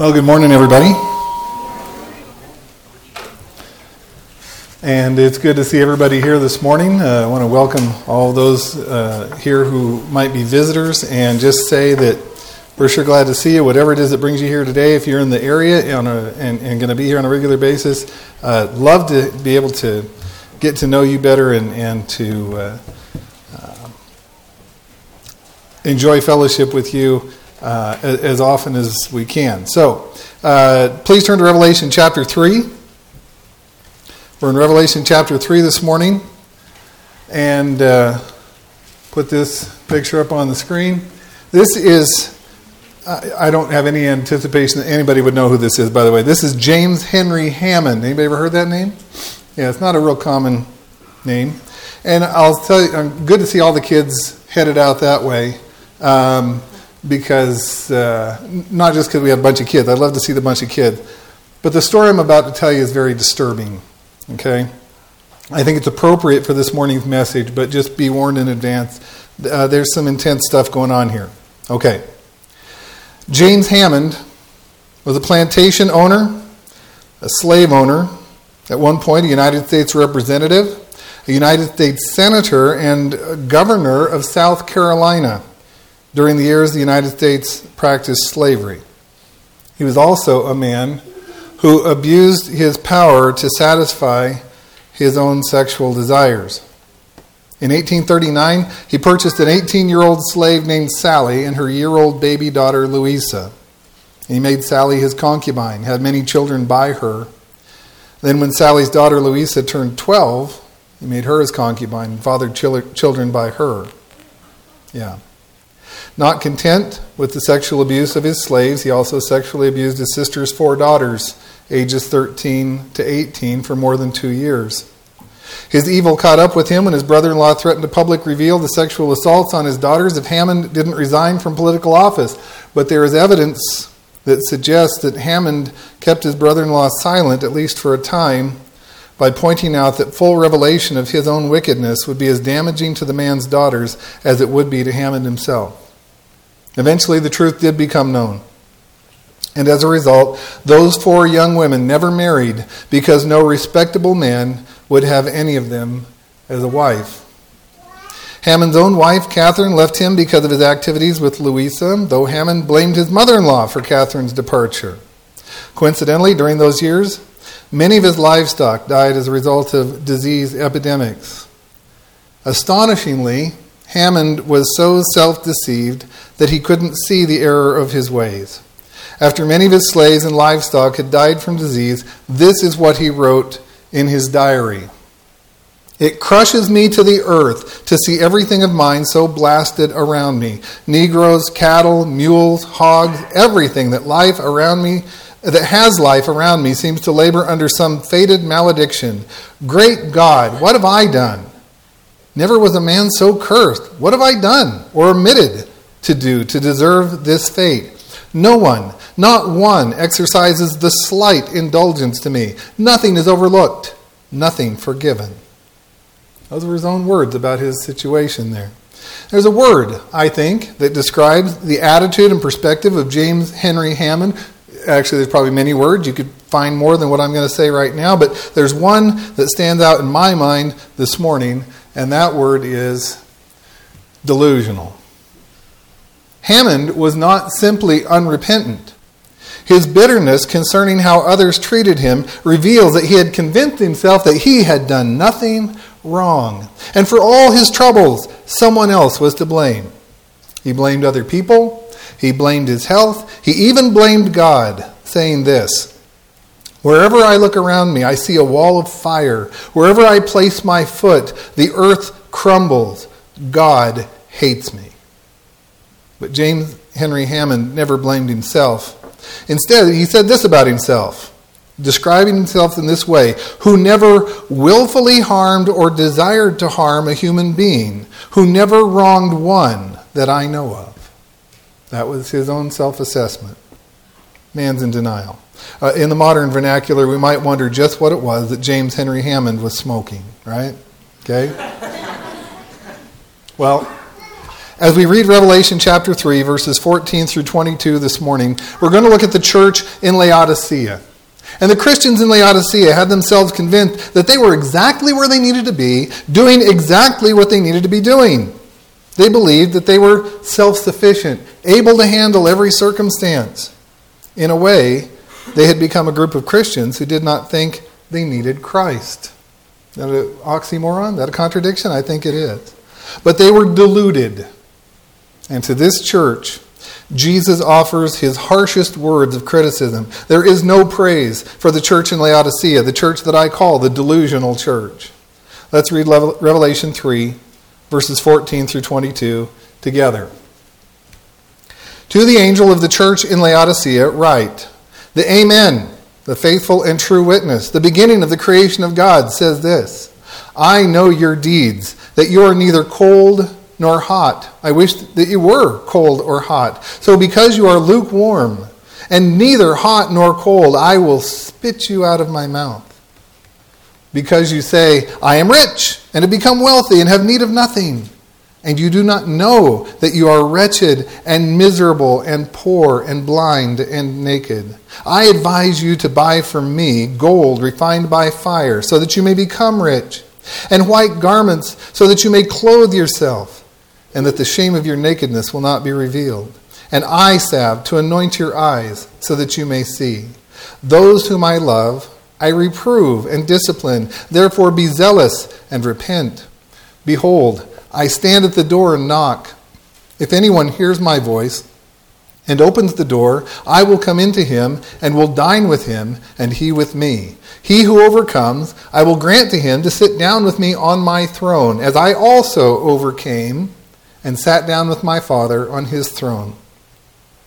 Well, good morning, everybody. And it's good to see everybody here this morning. Uh, I want to welcome all those uh, here who might be visitors and just say that we're sure glad to see you, whatever it is that brings you here today. If you're in the area a, and, and going to be here on a regular basis, uh, love to be able to get to know you better and, and to uh, uh, enjoy fellowship with you uh, as, often as we can. So, uh, please turn to Revelation chapter 3. We're in Revelation chapter 3 this morning. And uh, put this picture up on the screen. This is, I, I don't have any anticipation that anybody would know who this is, by the way. This is James Henry Hammond. Anybody ever heard that name? Yeah, it's not a real common name. And I'll tell you, I'm good to see all the kids headed out that way. Um, because uh, not just because we have a bunch of kids, I'd love to see the bunch of kids, but the story I'm about to tell you is very disturbing. Okay? I think it's appropriate for this morning's message, but just be warned in advance. Uh, there's some intense stuff going on here. Okay. James Hammond was a plantation owner, a slave owner, at one point a United States representative, a United States senator, and governor of South Carolina during the years the United States practiced slavery. He was also a man who abused his power to satisfy his own sexual desires. In 1839, he purchased an 18 year old slave named Sally and her year old baby daughter Louisa. He made Sally his concubine, had many children by her. Then, when Sally's daughter Louisa turned 12, he made her his concubine and fathered children by her. Yeah. Not content with the sexual abuse of his slaves, he also sexually abused his sister's four daughters, ages 13 to 18, for more than two years. His evil caught up with him when his brother in law threatened to publicly reveal the sexual assaults on his daughters if Hammond didn't resign from political office. But there is evidence that suggests that Hammond kept his brother in law silent, at least for a time, by pointing out that full revelation of his own wickedness would be as damaging to the man's daughters as it would be to Hammond himself. Eventually, the truth did become known. And as a result, those four young women never married because no respectable man would have any of them as a wife. Hammond's own wife, Catherine, left him because of his activities with Louisa, though Hammond blamed his mother in law for Catherine's departure. Coincidentally, during those years, many of his livestock died as a result of disease epidemics. Astonishingly, Hammond was so self deceived that he couldn't see the error of his ways. After many of his slaves and livestock had died from disease, this is what he wrote in his diary It crushes me to the earth to see everything of mine so blasted around me Negroes, cattle, mules, hogs, everything that life around me. That has life around me seems to labor under some fated malediction. Great God, what have I done? Never was a man so cursed. What have I done or omitted to do to deserve this fate? No one, not one, exercises the slight indulgence to me. Nothing is overlooked, nothing forgiven. Those were his own words about his situation there. There's a word, I think, that describes the attitude and perspective of James Henry Hammond. Actually, there's probably many words. You could find more than what I'm going to say right now, but there's one that stands out in my mind this morning, and that word is delusional. Hammond was not simply unrepentant. His bitterness concerning how others treated him reveals that he had convinced himself that he had done nothing wrong. And for all his troubles, someone else was to blame. He blamed other people, he blamed his health, he even blamed God, saying this Wherever I look around me, I see a wall of fire. Wherever I place my foot, the earth crumbles. God hates me. But James Henry Hammond never blamed himself. Instead, he said this about himself, describing himself in this way who never willfully harmed or desired to harm a human being, who never wronged one that I know of. That was his own self assessment. Man's in denial. Uh, in the modern vernacular, we might wonder just what it was that James Henry Hammond was smoking, right? Okay? well, As we read Revelation chapter 3, verses 14 through 22 this morning, we're going to look at the church in Laodicea. And the Christians in Laodicea had themselves convinced that they were exactly where they needed to be, doing exactly what they needed to be doing. They believed that they were self sufficient, able to handle every circumstance. In a way, they had become a group of Christians who did not think they needed Christ. That an oxymoron? That a contradiction? I think it is. But they were deluded. And to this church, Jesus offers his harshest words of criticism. There is no praise for the church in Laodicea, the church that I call the delusional church. Let's read Revelation 3, verses 14 through 22 together. To the angel of the church in Laodicea, write The Amen, the faithful and true witness, the beginning of the creation of God, says this I know your deeds, that you are neither cold nor hot. I wish that you were cold or hot. So because you are lukewarm, and neither hot nor cold, I will spit you out of my mouth. Because you say, I am rich, and have become wealthy, and have need of nothing. And you do not know that you are wretched and miserable and poor and blind and naked. I advise you to buy from me gold refined by fire, so that you may become rich, and white garments, so that you may clothe yourself and that the shame of your nakedness will not be revealed. And eye salve to anoint your eyes, so that you may see. Those whom I love, I reprove and discipline. Therefore be zealous and repent. Behold, I stand at the door and knock. If anyone hears my voice and opens the door, I will come into him and will dine with him, and he with me. He who overcomes, I will grant to him to sit down with me on my throne, as I also overcame and sat down with my Father on his throne.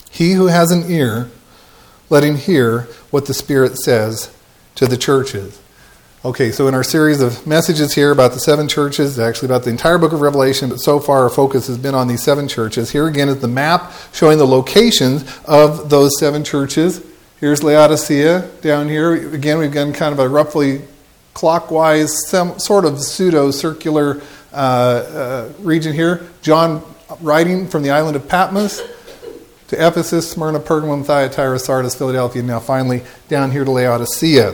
He who has an ear, let him hear what the Spirit says to the churches. Okay, so in our series of messages here about the seven churches, actually about the entire book of Revelation, but so far our focus has been on these seven churches. Here again is the map showing the locations of those seven churches. Here's Laodicea down here. Again, we've done kind of a roughly clockwise, some, sort of pseudo circular Uh, uh, region here. John writing from the island of Patmos to Ephesus, Smyrna, Pergamum, Thyatira, Sardis, Philadelphia, and now finally down here to Laodicea.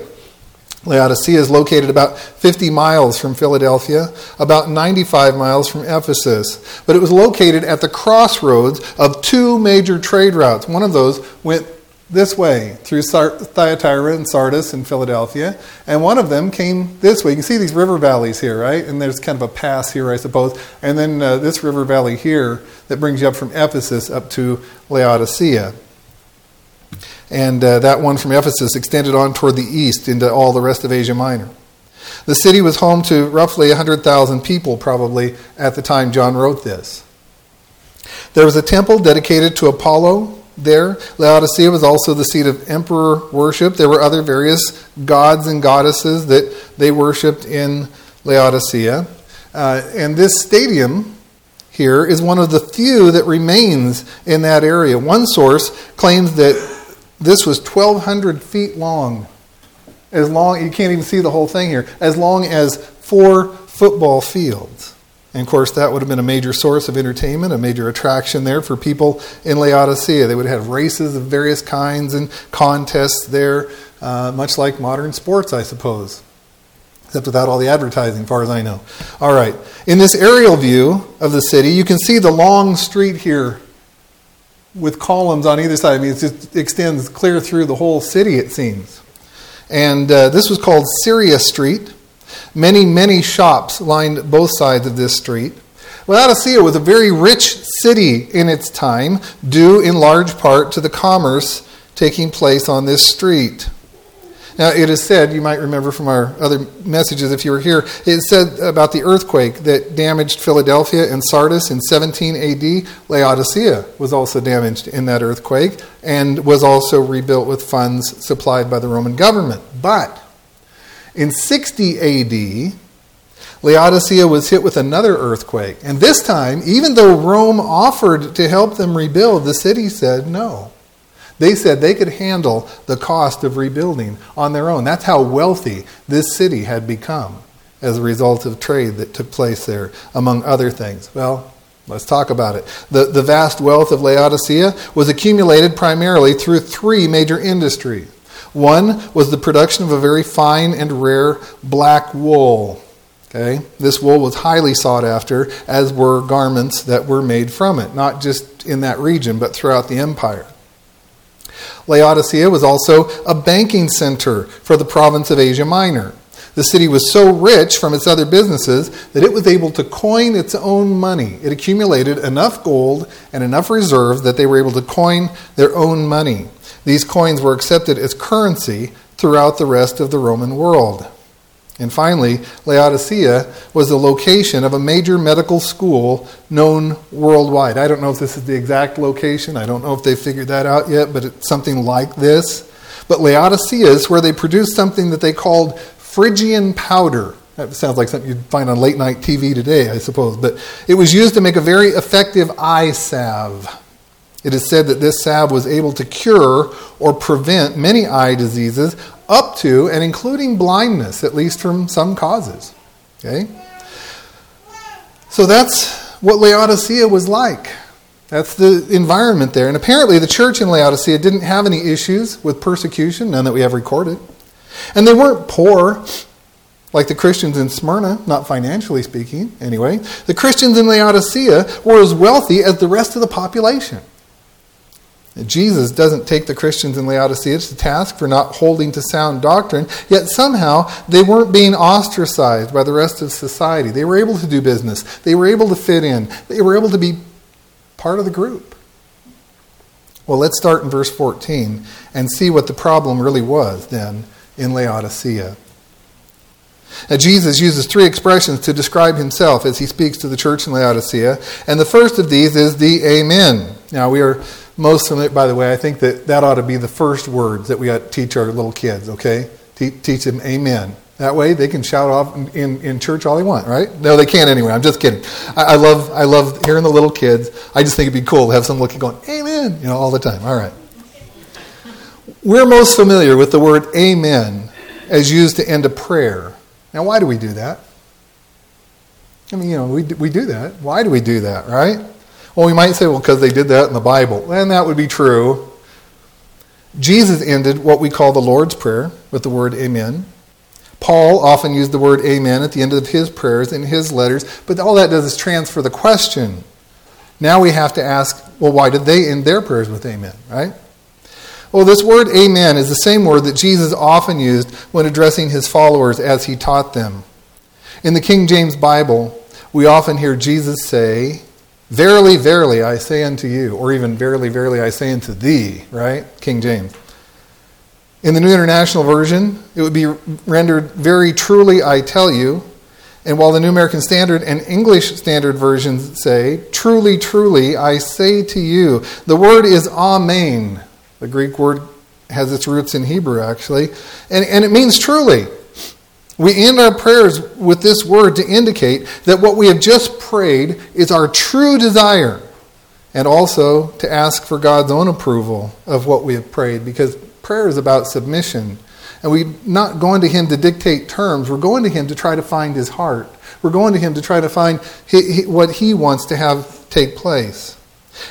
Laodicea is located about 50 miles from Philadelphia, about 95 miles from Ephesus. But it was located at the crossroads of two major trade routes. One of those went this way through Thyatira and Sardis and Philadelphia, and one of them came this way. You can see these river valleys here, right? And there's kind of a pass here, I suppose, and then uh, this river valley here that brings you up from Ephesus up to Laodicea. And uh, that one from Ephesus extended on toward the east into all the rest of Asia Minor. The city was home to roughly 100,000 people, probably, at the time John wrote this. There was a temple dedicated to Apollo there. Laodicea was also the seat of emperor worship. There were other various gods and goddesses that they worshipped in Laodicea. Uh, and this stadium here is one of the few that remains in that area. One source claims that this was 1,200 feet long. As long, you can't even see the whole thing here, as long as four football fields. And of course, that would have been a major source of entertainment, a major attraction there for people in Laodicea. They would have races of various kinds and contests there, uh, much like modern sports, I suppose, except without all the advertising, far as I know. All right. In this aerial view of the city, you can see the long street here with columns on either side. I mean, it just extends clear through the whole city, it seems. And uh, this was called Syria Street. Many, many shops lined both sides of this street. Laodicea was a very rich city in its time, due in large part to the commerce taking place on this street. Now, it is said, you might remember from our other messages if you were here, it said about the earthquake that damaged Philadelphia and Sardis in 17 AD. Laodicea was also damaged in that earthquake and was also rebuilt with funds supplied by the Roman government. But in 60 AD, Laodicea was hit with another earthquake. And this time, even though Rome offered to help them rebuild, the city said no. They said they could handle the cost of rebuilding on their own. That's how wealthy this city had become as a result of trade that took place there, among other things. Well, Let's talk about it. The, the vast wealth of Laodicea was accumulated primarily through three major industries. One was the production of a very fine and rare black wool. Okay? This wool was highly sought after, as were garments that were made from it, not just in that region, but throughout the empire. Laodicea was also a banking center for the province of Asia Minor. The city was so rich from its other businesses that it was able to coin its own money. It accumulated enough gold and enough reserves that they were able to coin their own money. These coins were accepted as currency throughout the rest of the Roman world. And finally, Laodicea was the location of a major medical school known worldwide. I don't know if this is the exact location. I don't know if they figured that out yet, but it's something like this. But Laodicea is where they produced something that they called Phrygian powder. That sounds like something you'd find on late night TV today, I suppose. But it was used to make a very effective eye salve. It is said that this salve was able to cure or prevent many eye diseases, up to and including blindness, at least from some causes. Okay? So that's what Laodicea was like. That's the environment there. And apparently, the church in Laodicea didn't have any issues with persecution, none that we have recorded. And they weren't poor like the Christians in Smyrna, not financially speaking, anyway. The Christians in Laodicea were as wealthy as the rest of the population. Jesus doesn't take the Christians in Laodicea to task for not holding to sound doctrine, yet somehow they weren't being ostracized by the rest of society. They were able to do business, they were able to fit in, they were able to be part of the group. Well, let's start in verse 14 and see what the problem really was then in Laodicea. Now, Jesus uses three expressions to describe himself as he speaks to the church in Laodicea, and the first of these is the Amen. Now, we are most familiar, by the way, I think that that ought to be the first words that we ought to teach our little kids, okay? Te- teach them Amen. That way they can shout off in, in, in, church all they want, right? No, they can't anyway. I'm just kidding. I, I, love, I love hearing the little kids. I just think it'd be cool to have someone looking going, Amen, you know, all the time. All right. We're most familiar with the word Amen as used to end a prayer. Now, why do we do that? I mean, you know, we, we do that. Why do we do that, right? Well, we might say, well, because they did that in the Bible. And that would be true. Jesus ended what we call the Lord's Prayer with the word Amen. Paul often used the word Amen at the end of his prayers in his letters, but all that does is transfer the question. Now we have to ask, well, why did they end their prayers with Amen, right? Well, this word amen is the same word that Jesus often used when addressing his followers as he taught them. In the King James Bible, we often hear Jesus say, Verily, verily, I say unto you, or even verily, verily, I say unto thee, right? King James. In the New International Version, it would be rendered, Very truly, I tell you. And while the New American Standard and English Standard versions say, Truly, truly, I say to you, the word is Amen the Greek word has its roots in Hebrew, actually, and, and it means truly. We end our prayers with this word to indicate that what we have just prayed is our true desire, and also to ask for God's own approval of what we have prayed, because prayer is about submission. And we're not going to Him to dictate terms, we're going to Him to try to find His heart. We're going to Him to try to find what He wants to have take place.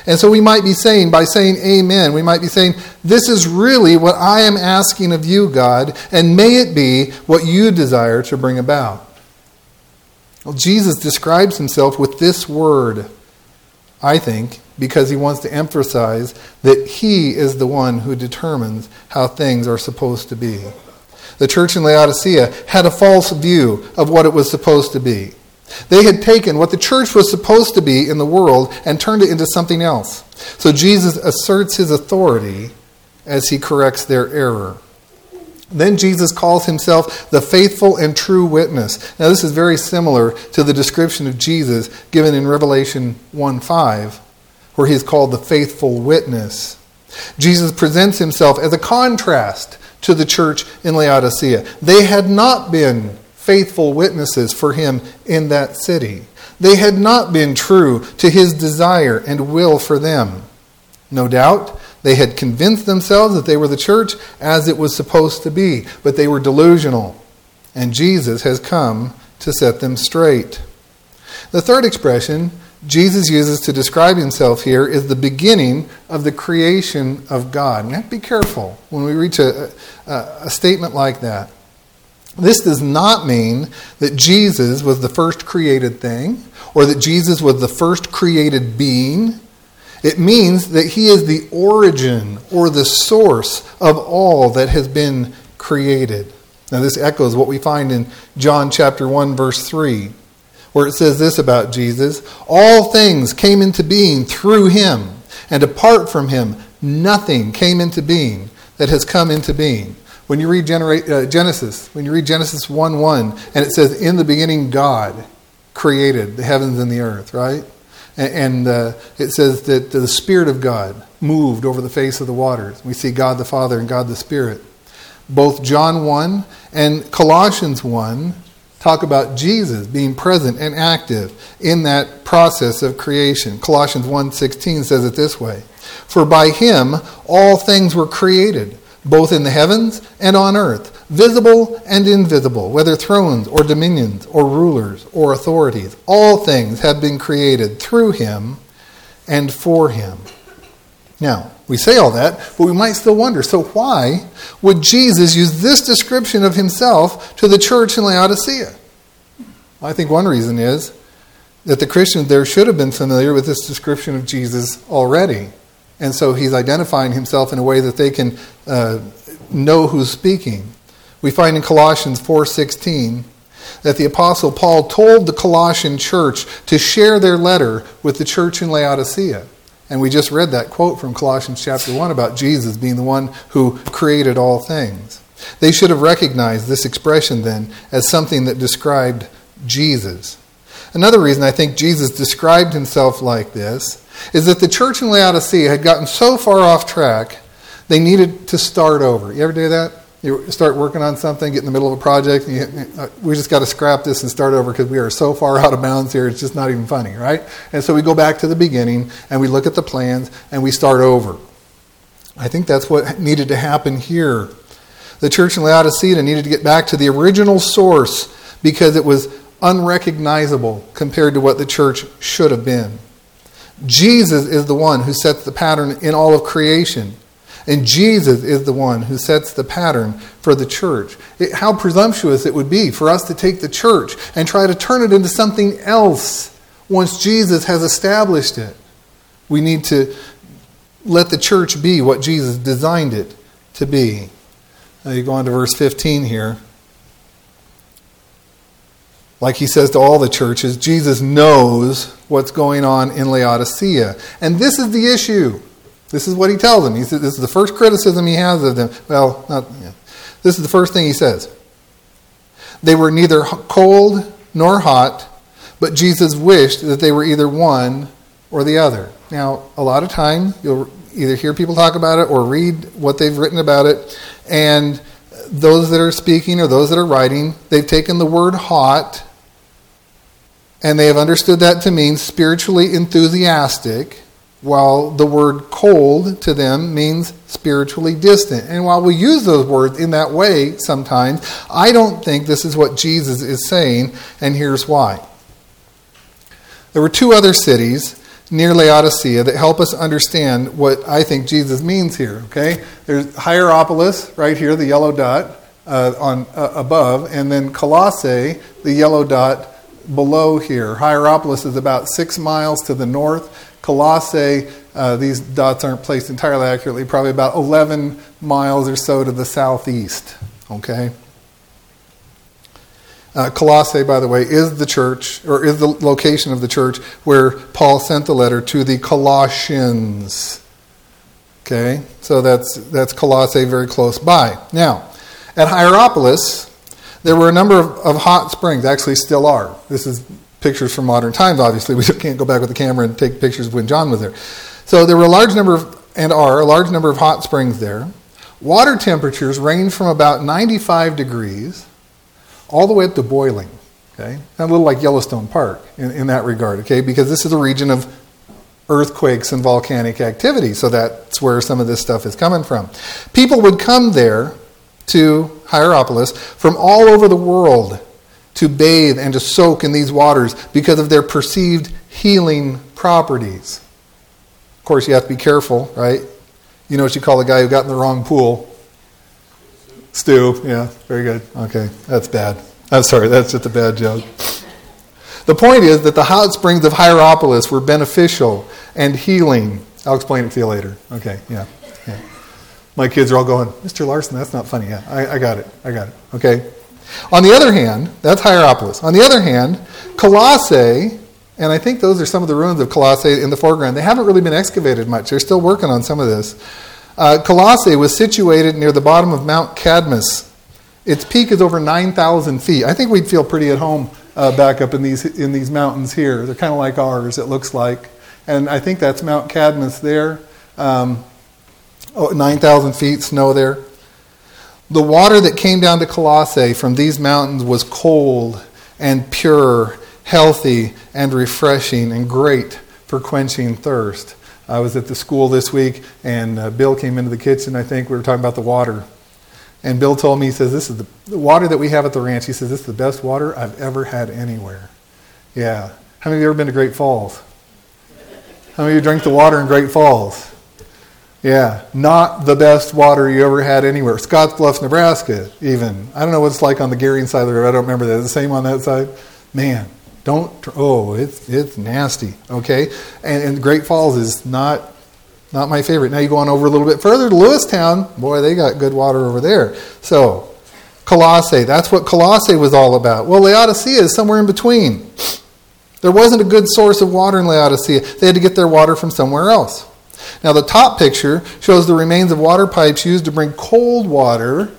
And so we might be saying, by saying amen, we might be saying, This is really what I am asking of you, God, and may it be what you desire to bring about. Well, Jesus describes himself with this word, I think, because he wants to emphasize that he is the one who determines how things are supposed to be. The church in Laodicea had a false view of what it was supposed to be. They had taken what the church was supposed to be in the world and turned it into something else. So Jesus asserts his authority as he corrects their error. Then Jesus calls himself the faithful and true witness. Now, this is very similar to the description of Jesus given in Revelation 1 5, where he is called the faithful witness. Jesus presents himself as a contrast to the church in Laodicea. They had not been faithful witnesses for him in that city. They had not been true to his desire and will for them. No doubt, they had convinced themselves that they were the church as it was supposed to be, but they were delusional. And Jesus has come to set them straight. The third expression Jesus uses to describe himself here is the beginning of the creation of God. To be careful when we reach a, a, a statement like that. This does not mean that Jesus was the first created thing or that Jesus was the first created being. It means that he is the origin or the source of all that has been created. Now, this echoes what we find in John chapter 1, verse 3 where it says this about Jesus All things came into being through him, and apart from him, nothing came into being that has come into being. When you read uh, Genesis, when you read Genesis 1 1, and it says, In the beginning, God created the heavens and the earth, right? And, and uh, it says that the Spirit of God moved over the face of the waters. We see God the Father and God the Spirit. Both John 1 and Colossians 1 talk about Jesus being present and active in that process of creation. Colossians 1:16 says it this way: "For by him all things were created, both in the heavens and on earth, visible and invisible, whether thrones or dominions or rulers or authorities. All things have been created through him and for him." Now, we say all that, but we might still wonder so, why would Jesus use this description of himself to the church in Laodicea? I think one reason is that the Christians there should have been familiar with this description of Jesus already. And so he's identifying himself in a way that they can uh, know who's speaking. We find in Colossians 4:16 that the apostle Paul told the Colossian church to share their letter with the church in Laodicea. And we just read that quote from Colossians chapter 1 about Jesus being the one who created all things. They should have recognized this expression then as something that described Jesus. Another reason I think Jesus described himself like this is that the church in Laodicea had gotten so far off track, they needed to start over. You ever do that? You start working on something, get in the middle of a project, and you, uh, we just got to scrap this and start over because we are so far out of bounds here, it's just not even funny, right? And so we go back to the beginning and we look at the plans and we start over. I think that's what needed to happen here. The church in Laodicea needed to get back to the original source because it was unrecognizable compared to what the church should have been. Jesus is the one who sets the pattern in all of creation. And Jesus is the one who sets the pattern for the church. It, how presumptuous it would be for us to take the church and try to turn it into something else once Jesus has established it. We need to let the church be what Jesus designed it to be. Now you go on to verse 15 here. Like he says to all the churches, Jesus knows what's going on in Laodicea. And this is the issue. This is what he tells them. He says, this is the first criticism he has of them. Well, not, yeah. this is the first thing he says. They were neither cold nor hot, but Jesus wished that they were either one or the other. Now, a lot of time you'll either hear people talk about it or read what they've written about it, and those that are speaking or those that are writing, they've taken the word hot and they have understood that to mean spiritually enthusiastic while the word cold to them means spiritually distant. And while we use those words in that way sometimes, I don't think this is what Jesus is saying, and here's why. There were two other cities near Laodicea that help us understand what I think Jesus means here, okay? There's Hierapolis right here, the yellow dot uh, on uh, above, and then Colossae, the yellow dot below here. Hierapolis is about six miles to the north. Colossae, uh, these dots aren't placed entirely accurately, probably about 11 miles or so to the southeast. Okay? Uh, Colossae, by the way, is the church, or is the location of the church where Paul sent the letter to the Colossians. Okay? So that's, that's Colossae very close by. Now, at Hierapolis, there were a number of, of hot springs, actually, still are. This is pictures from modern times, obviously. We can't go back with the camera and take pictures of when John was there. So there were a large number of, and are, a large number of hot springs there. Water temperatures range from about 95 degrees all the way up to boiling. Okay? A little like Yellowstone Park in, in that regard, okay? Because this is a region of earthquakes and volcanic activity, so that's where some of this stuff is coming from. People would come there to Hierapolis from all over the world to bathe and to soak in these waters because of their perceived healing properties. Of course, you have to be careful, right? You know what you call the guy who got in the wrong pool? Stew. Yeah, very good. Okay, that's bad. I'm sorry, that's just a bad joke. The point is that the hot springs of Hierapolis were beneficial and healing. I'll explain it to you later. Okay, yeah. yeah. My kids are all going, Mr. Larsson, that's not funny. Yeah, I, I got it. I got it. Okay. On the other hand, that's Hierapolis. On the other hand, Colossae, and I think those are some of the ruins of Colossae in the foreground. They haven't really been excavated much. They're still working on some of this. Uh, Colossae was situated near the bottom of Mount Cadmus. Its peak is over 9,000 feet. I think we'd feel pretty at home uh, back up in these, in these mountains here. They're kind of like ours, it looks like. And I think that's Mount Cadmus there. Um, 9,000 feet, snow there. The water that came down to Colossae from these mountains was cold and pure, healthy and refreshing, and great for quenching thirst. I was at the school this week, and uh, Bill came into the kitchen. I think we were talking about the water. And Bill told me, he says, This is the, the water that we have at the ranch. He says, This is the best water I've ever had anywhere. Yeah. How many of you ever been to Great Falls? How many of you drink the water in Great Falls? Yeah, not the best water you ever had anywhere. Scottsbluff, Nebraska, even. I don't know what it's like on the Gering side of the river. I don't remember that. the same on that side? Man, don't. Oh, it's it's nasty. Okay, and, and Great Falls is not not my favorite. Now you go on over a little bit further to Lewistown. Boy, they got good water over there. So, Colossae. That's what Colossae was all about. Well, Laodicea is somewhere in between. There wasn't a good source of water in Laodicea. They had to get their water from somewhere else. Now, the top picture shows the remains of water pipes used to bring cold water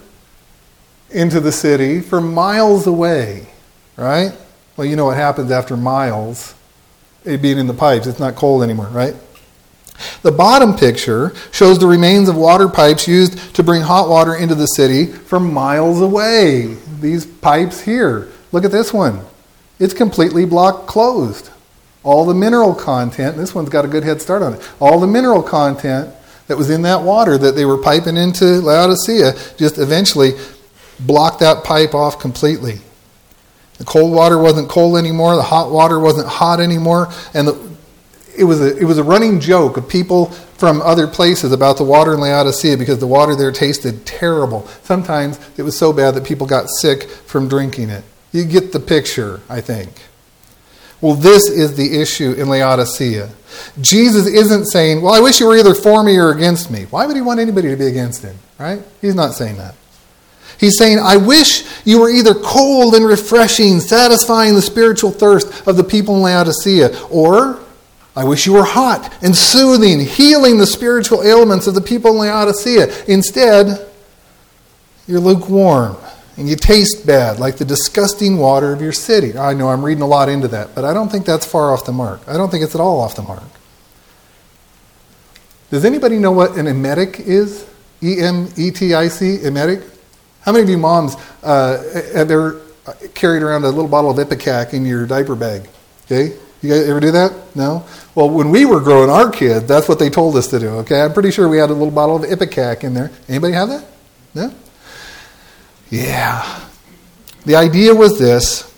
into the city from miles away, right? Well, you know what happens after miles, it being in the pipes. It's not cold anymore, right? The bottom picture shows the remains of water pipes used to bring hot water into the city from miles away. These pipes here. Look at this one. It's completely blocked closed all the mineral content, this one's got a good head start on it, all the mineral content that was in that water that they were piping into Laodicea just eventually blocked that pipe off completely. The cold water wasn't cold anymore, the hot water wasn't hot anymore, and the, it, was a, it was a running joke of people from other places about the water in Laodicea because the water there tasted terrible. Sometimes it was so bad that people got sick from drinking it. You get the picture, I think. Well, this is the issue in Laodicea. Jesus isn't saying, Well, I wish you were either for me or against me. Why would he want anybody to be against him? Right? He's not saying that. He's saying, I wish you were either cold and refreshing, satisfying the spiritual thirst of the people in Laodicea, or I wish you were hot and soothing, healing the spiritual ailments of the people in Laodicea. Instead, you're lukewarm and you taste bad, like the disgusting water of your city. I know I'm reading a lot into that, but I don't think that's far off the mark. I don't think it's at all off the mark. Does anybody know what an emetic is? E M E T I C, emetic? How many of you moms uh, have ever carried around a little bottle of Ipecac in your diaper bag? Okay? You guys ever do that? No? Well, when we were growing our kids, that's what they told us to do. Okay? I'm pretty sure we had a little bottle of Ipecac in there. Anybody have that? No? Yeah. The idea was this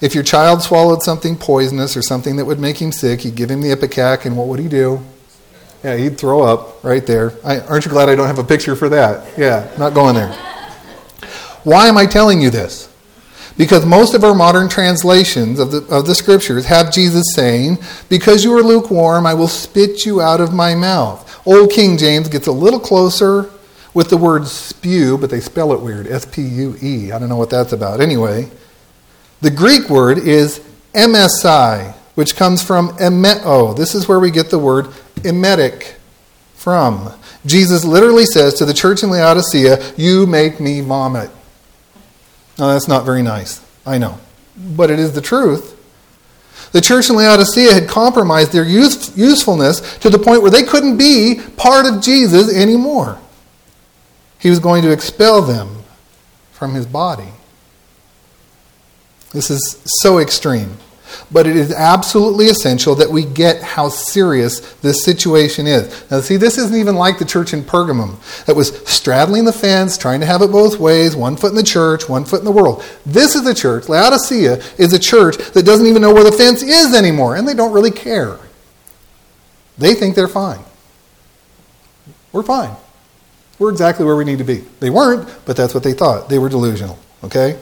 if your child swallowed something poisonous or something that would make him sick, you'd give him the ipecac, and what would he do? Yeah, he'd throw up right there. I, aren't you glad I don't have a picture for that? Yeah, not going there. Why am I telling you this? Because most of our modern translations of the, of the scriptures have Jesus saying, Because you are lukewarm, I will spit you out of my mouth. Old King James gets a little closer with the word spew, but they spell it weird S P U E. I don't know what that's about. Anyway, the Greek word is emesai, which comes from emeo. This is where we get the word emetic from. Jesus literally says to the church in Laodicea, You make me vomit. Now, that's not very nice. I know. But it is the truth. The church in Laodicea had compromised their use, usefulness to the point where they couldn't be part of Jesus anymore. He was going to expel them from his body. This is so extreme. But it is absolutely essential that we get how serious this situation is. Now, see, this isn't even like the church in Pergamum that was straddling the fence, trying to have it both ways, one foot in the church, one foot in the world. This is the church. Laodicea is a church that doesn't even know where the fence is anymore, and they don't really care. They think they're fine. We're fine. We're exactly where we need to be. They weren't, but that's what they thought. They were delusional, okay?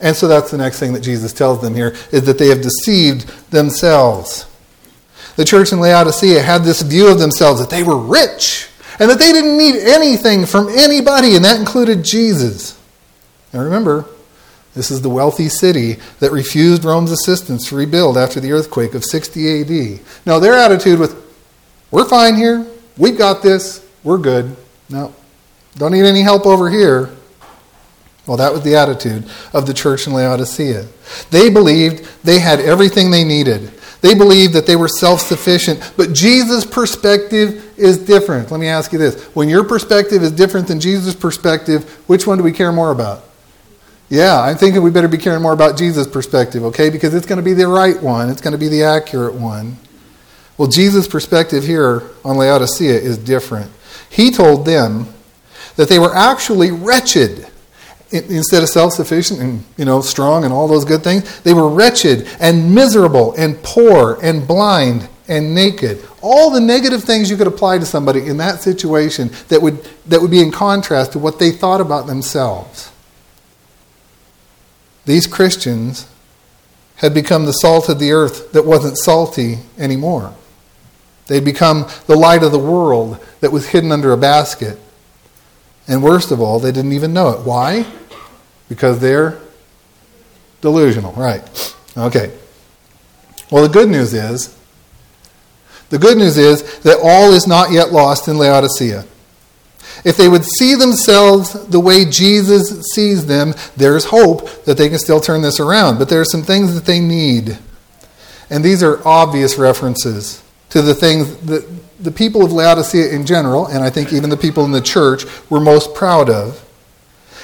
And so that's the next thing that Jesus tells them here is that they have deceived themselves. The church in Laodicea had this view of themselves that they were rich and that they didn't need anything from anybody, and that included Jesus. Now remember, this is the wealthy city that refused Rome's assistance to rebuild after the earthquake of 60 AD. Now, their attitude was, we're fine here, we've got this, we're good. No, don't need any help over here. Well, that was the attitude of the church in Laodicea. They believed they had everything they needed. They believed that they were self sufficient. But Jesus' perspective is different. Let me ask you this. When your perspective is different than Jesus' perspective, which one do we care more about? Yeah, I'm thinking we better be caring more about Jesus' perspective, okay? Because it's going to be the right one, it's going to be the accurate one. Well, Jesus' perspective here on Laodicea is different. He told them that they were actually wretched. Instead of self-sufficient and you know strong and all those good things they were wretched and miserable and poor and blind and naked. All the negative things you could apply to somebody in that situation that would that would be in contrast to what they thought about themselves. These christians had become the salt of the earth that wasn't salty anymore they'd become the light of the world that was hidden under a basket and worst of all, they didn't even know it. Why? Because they're delusional, right? Okay. Well, the good news is the good news is that all is not yet lost in Laodicea. If they would see themselves the way Jesus sees them, there's hope that they can still turn this around. But there are some things that they need. And these are obvious references to the things that the people of Laodicea in general, and I think even the people in the church, were most proud of.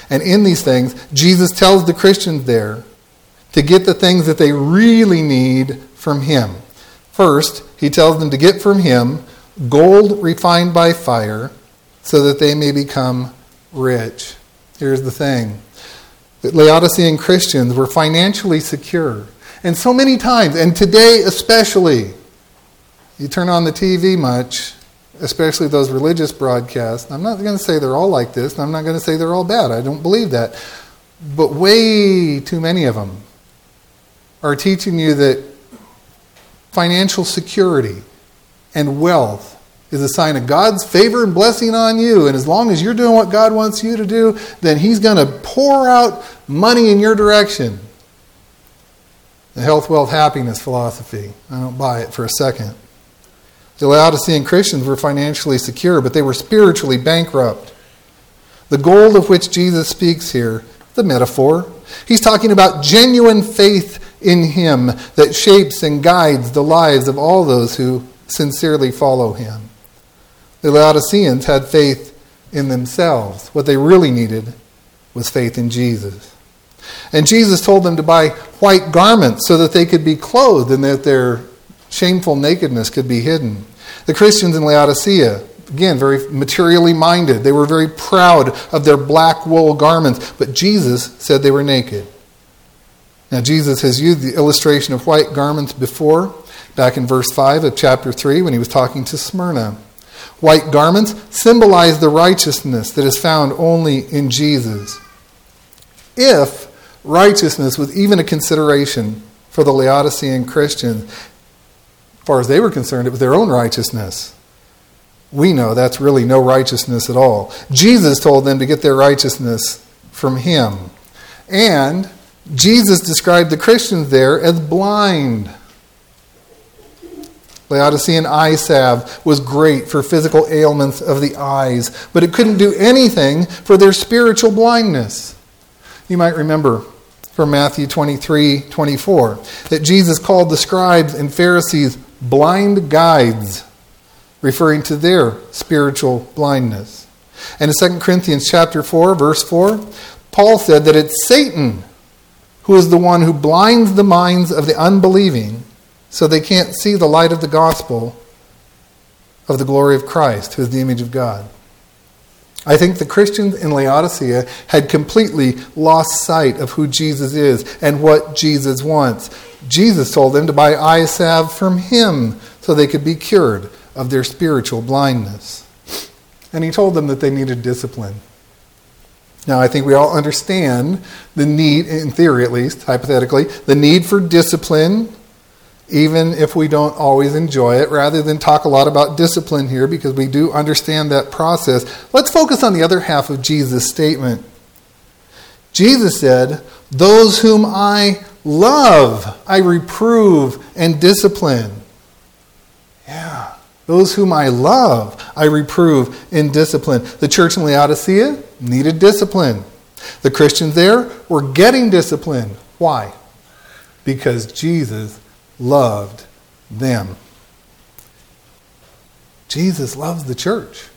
And in these things, Jesus tells the Christians there to get the things that they really need from Him. First, He tells them to get from Him gold refined by fire so that they may become rich. Here's the thing the Laodicean Christians were financially secure. And so many times, and today especially, you turn on the TV much, especially those religious broadcasts. I'm not going to say they're all like this, and I'm not going to say they're all bad. I don't believe that. But way too many of them are teaching you that financial security and wealth is a sign of God's favor and blessing on you. And as long as you're doing what God wants you to do, then He's going to pour out money in your direction. The health, wealth, happiness philosophy. I don't buy it for a second. The Laodicean Christians were financially secure, but they were spiritually bankrupt. The gold of which Jesus speaks here, the metaphor, he's talking about genuine faith in him that shapes and guides the lives of all those who sincerely follow him. The Laodiceans had faith in themselves. What they really needed was faith in Jesus. And Jesus told them to buy white garments so that they could be clothed and that their shameful nakedness could be hidden. The Christians in Laodicea, again, very materially minded, they were very proud of their black wool garments, but Jesus said they were naked. Now, Jesus has used the illustration of white garments before, back in verse 5 of chapter 3 when he was talking to Smyrna. White garments symbolize the righteousness that is found only in Jesus. If righteousness was even a consideration for the Laodicean Christians, far as they were concerned, it was their own righteousness. We know that's really no righteousness at all. Jesus told them to get their righteousness from Him. And Jesus described the Christians there as blind. Laodicean eye salve was great for physical ailments of the eyes, but it couldn't do anything for their spiritual blindness. You might remember from Matthew 23 24 that Jesus called the scribes and Pharisees blind guides, referring to their spiritual blindness. And in 2 Corinthians chapter 4, verse 4, Paul said that it's Satan who is the one who blinds the minds of the unbelieving so they can't see the light of the gospel of the glory of Christ, who is the image of God. I think the Christians in Laodicea had completely lost sight of who Jesus is and what Jesus wants. Jesus told them to buy eye salve from him so they could be cured of their spiritual blindness. And he told them that they needed discipline. Now, I think we all understand the need, in theory at least, hypothetically, the need for discipline even if we don't always enjoy it, rather than talk a lot about discipline here because we do understand that process. Let's focus on the other half of Jesus' statement. Jesus said, Those whom I love, I reprove and discipline. Yeah. Those whom I love, I reprove and discipline. The church in Laodicea needed discipline. The Christians there were getting discipline. Why? Because Jesus loved them. Jesus loves the church.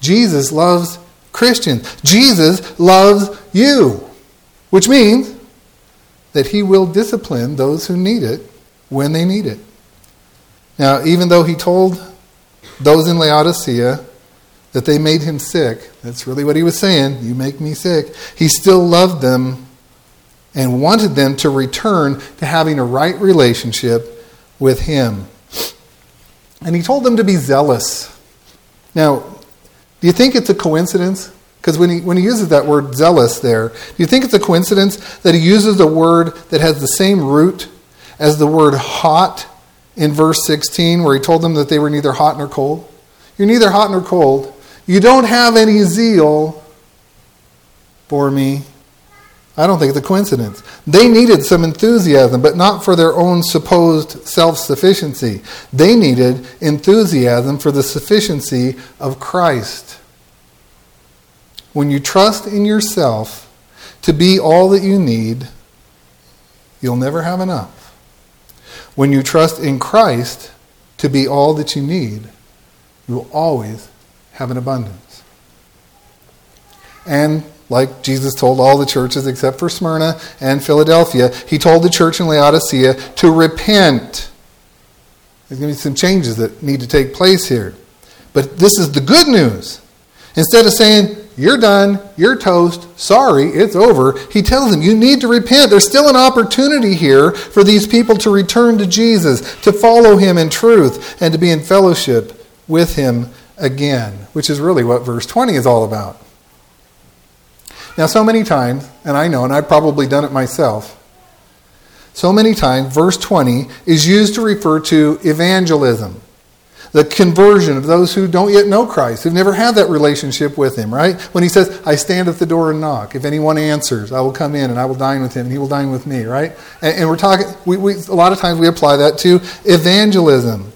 Jesus loves Christians. Jesus loves you, which means that he will discipline those who need it when they need it. Now, even though he told those in Laodicea that they made him sick, that's really what he was saying, you make me sick, he still loved them and wanted them to return to having a right relationship with Him. And He told them to be zealous. Now, do you think it's a coincidence? Because when he, when he uses that word zealous there, do you think it's a coincidence that he uses a word that has the same root as the word hot in verse 16, where he told them that they were neither hot nor cold? You're neither hot nor cold. You don't have any zeal for me. I don't think it's a coincidence. They needed some enthusiasm, but not for their own supposed self sufficiency. They needed enthusiasm for the sufficiency of Christ. When you trust in yourself to be all that you need, you'll never have enough. When you trust in Christ to be all that you need, you will always have an abundance. And like Jesus told all the churches except for Smyrna and Philadelphia, he told the church in Laodicea to repent. There's going to be some changes that need to take place here. But this is the good news. Instead of saying, you're done, you're toast, sorry, it's over, he tells them, you need to repent. There's still an opportunity here for these people to return to Jesus, to follow him in truth, and to be in fellowship with him again, which is really what verse 20 is all about. Now, so many times, and I know, and I've probably done it myself, so many times, verse 20 is used to refer to evangelism, the conversion of those who don't yet know Christ, who've never had that relationship with Him, right? When He says, I stand at the door and knock. If anyone answers, I will come in and I will dine with him, and he will dine with me, right? And, and we're talking, we, we, a lot of times we apply that to evangelism.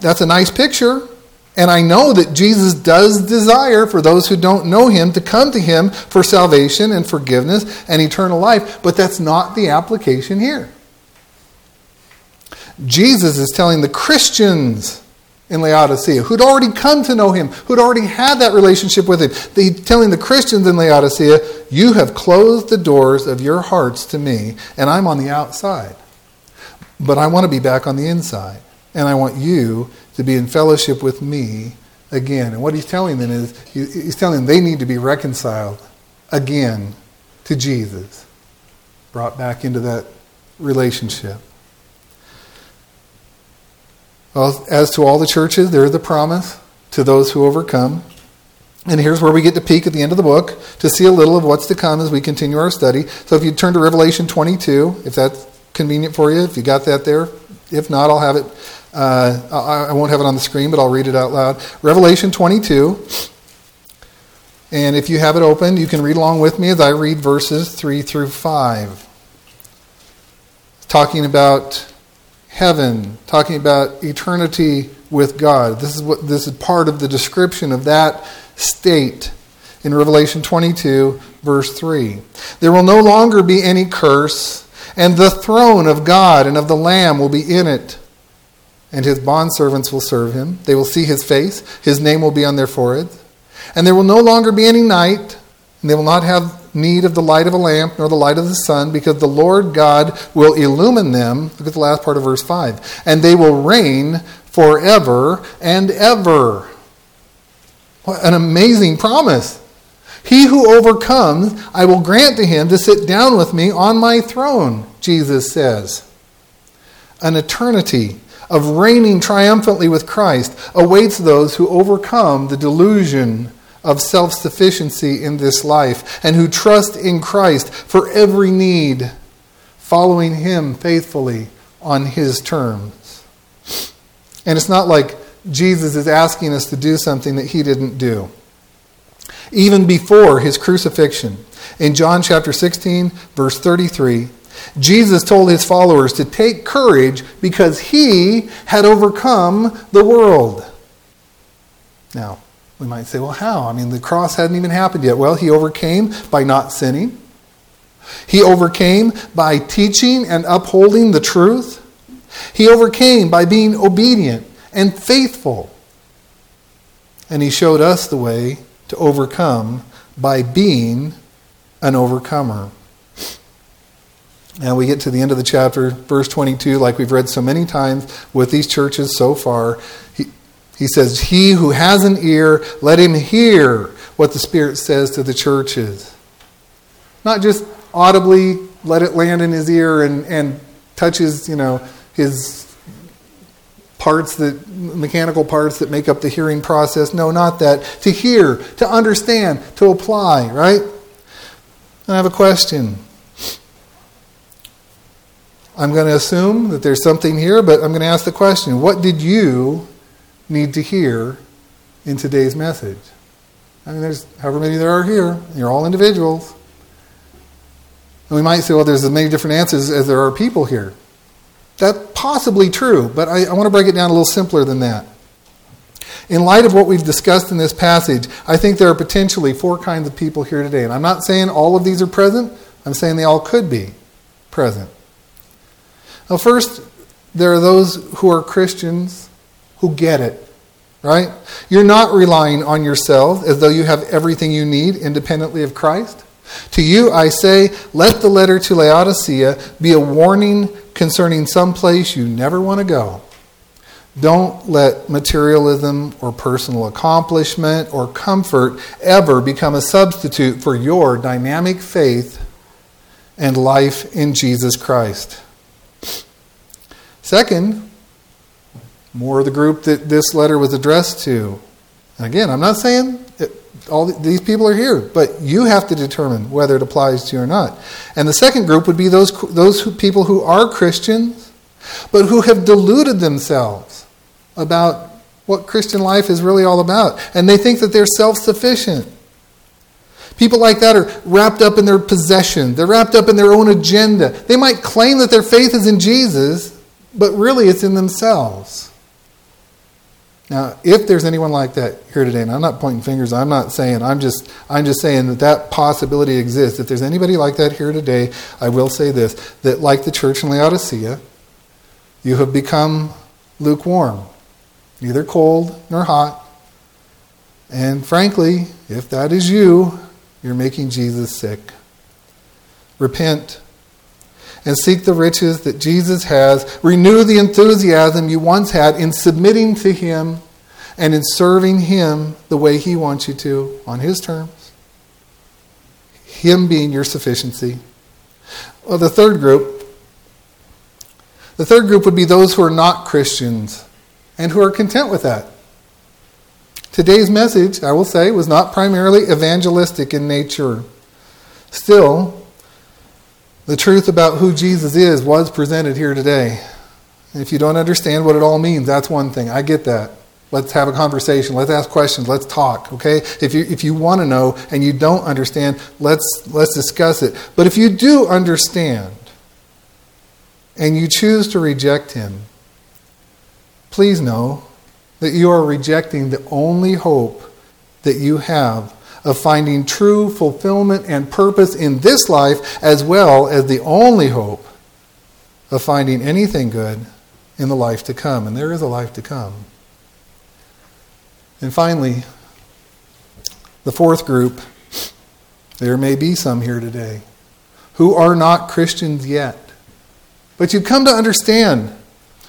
That's a nice picture, and I know that Jesus does desire for those who don't know him to come to him for salvation and forgiveness and eternal life, but that's not the application here. Jesus is telling the Christians in Laodicea who'd already come to know him, who'd already had that relationship with him, he's telling the Christians in Laodicea, You have closed the doors of your hearts to me, and I'm on the outside. But I want to be back on the inside, and I want you to be in fellowship with me again. And what he's telling them is he's telling them they need to be reconciled again to Jesus, brought back into that relationship. As to all the churches, there's the promise to those who overcome. And here's where we get to peek at the end of the book to see a little of what's to come as we continue our study. So if you turn to Revelation 22, if that's convenient for you, if you got that there. If not, I'll have it uh, I, I won't have it on the screen, but I'll read it out loud. Revelation 22. And if you have it open, you can read along with me as I read verses 3 through 5. Talking about heaven, talking about eternity with God. This is what this is part of the description of that state in Revelation 22 verse 3. There will no longer be any curse, and the throne of God and of the Lamb will be in it and his bondservants will serve him. They will see his face, his name will be on their foreheads. And there will no longer be any night, and they will not have need of the light of a lamp nor the light of the sun, because the Lord God will illumine them. Look at the last part of verse 5. And they will reign forever and ever. What an amazing promise. He who overcomes, I will grant to him to sit down with me on my throne, Jesus says. An eternity of reigning triumphantly with Christ awaits those who overcome the delusion of self sufficiency in this life and who trust in Christ for every need, following Him faithfully on His terms. And it's not like Jesus is asking us to do something that He didn't do even before his crucifixion. In John chapter 16, verse 33, Jesus told his followers to take courage because he had overcome the world. Now, we might say, well, how? I mean, the cross hadn't even happened yet. Well, he overcame by not sinning. He overcame by teaching and upholding the truth. He overcame by being obedient and faithful. And he showed us the way to overcome by being an overcomer. Now we get to the end of the chapter, verse 22, like we've read so many times with these churches so far. He, he says, He who has an ear, let him hear what the Spirit says to the churches. Not just audibly let it land in his ear and, and touches, you know, his parts that mechanical parts that make up the hearing process. No, not that. To hear, to understand, to apply, right? And I have a question. I'm going to assume that there's something here, but I'm going to ask the question what did you need to hear in today's message? I mean, there's however many there are here. You're all individuals. And we might say, well, there's as many different answers as there are people here. That's possibly true, but I, I want to break it down a little simpler than that. In light of what we've discussed in this passage, I think there are potentially four kinds of people here today. And I'm not saying all of these are present, I'm saying they all could be present. Now, first, there are those who are Christians who get it, right? You're not relying on yourself as though you have everything you need independently of Christ. To you, I say, let the letter to Laodicea be a warning concerning some place you never want to go. Don't let materialism or personal accomplishment or comfort ever become a substitute for your dynamic faith and life in Jesus Christ. Second, more of the group that this letter was addressed to. And again, I'm not saying all these people are here, but you have to determine whether it applies to you or not. And the second group would be those, those who, people who are Christians, but who have deluded themselves about what Christian life is really all about. And they think that they're self sufficient. People like that are wrapped up in their possession, they're wrapped up in their own agenda. They might claim that their faith is in Jesus, but really it's in themselves. Now, if there's anyone like that here today, and I'm not pointing fingers, I'm not saying, I'm just, I'm just saying that that possibility exists. If there's anybody like that here today, I will say this that, like the church in Laodicea, you have become lukewarm, neither cold nor hot. And frankly, if that is you, you're making Jesus sick. Repent and seek the riches that Jesus has. Renew the enthusiasm you once had in submitting to Him and in serving Him the way He wants you to on His terms. Him being your sufficiency. Well, the third group, the third group would be those who are not Christians and who are content with that. Today's message, I will say, was not primarily evangelistic in nature. Still, the truth about who Jesus is was presented here today. if you don't understand what it all means, that's one thing. I get that. Let's have a conversation. Let's ask questions. Let's talk, okay? If you, if you want to know and you don't understand, let's, let's discuss it. But if you do understand and you choose to reject him, please know that you are rejecting the only hope that you have of finding true fulfillment and purpose in this life, as well as the only hope of finding anything good in the life to come. And there is a life to come. And finally, the fourth group There may be some here today who are not Christians yet. But you've come to understand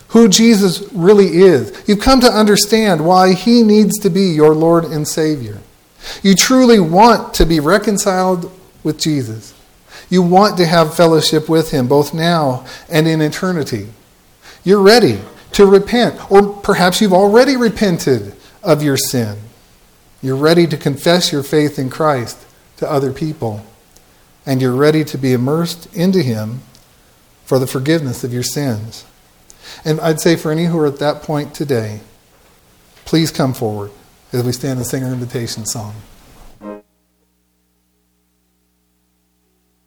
who Jesus really is. You've come to understand why he needs to be your Lord and Savior. You truly want to be reconciled with Jesus. You want to have fellowship with him both now and in eternity. You're ready to repent, or perhaps you've already repented of your sin. You're ready to confess your faith in Christ to other people, and you're ready to be immersed into him for the forgiveness of your sins. And I'd say for any who are at that point today, please come forward as we stand and sing our invitation song.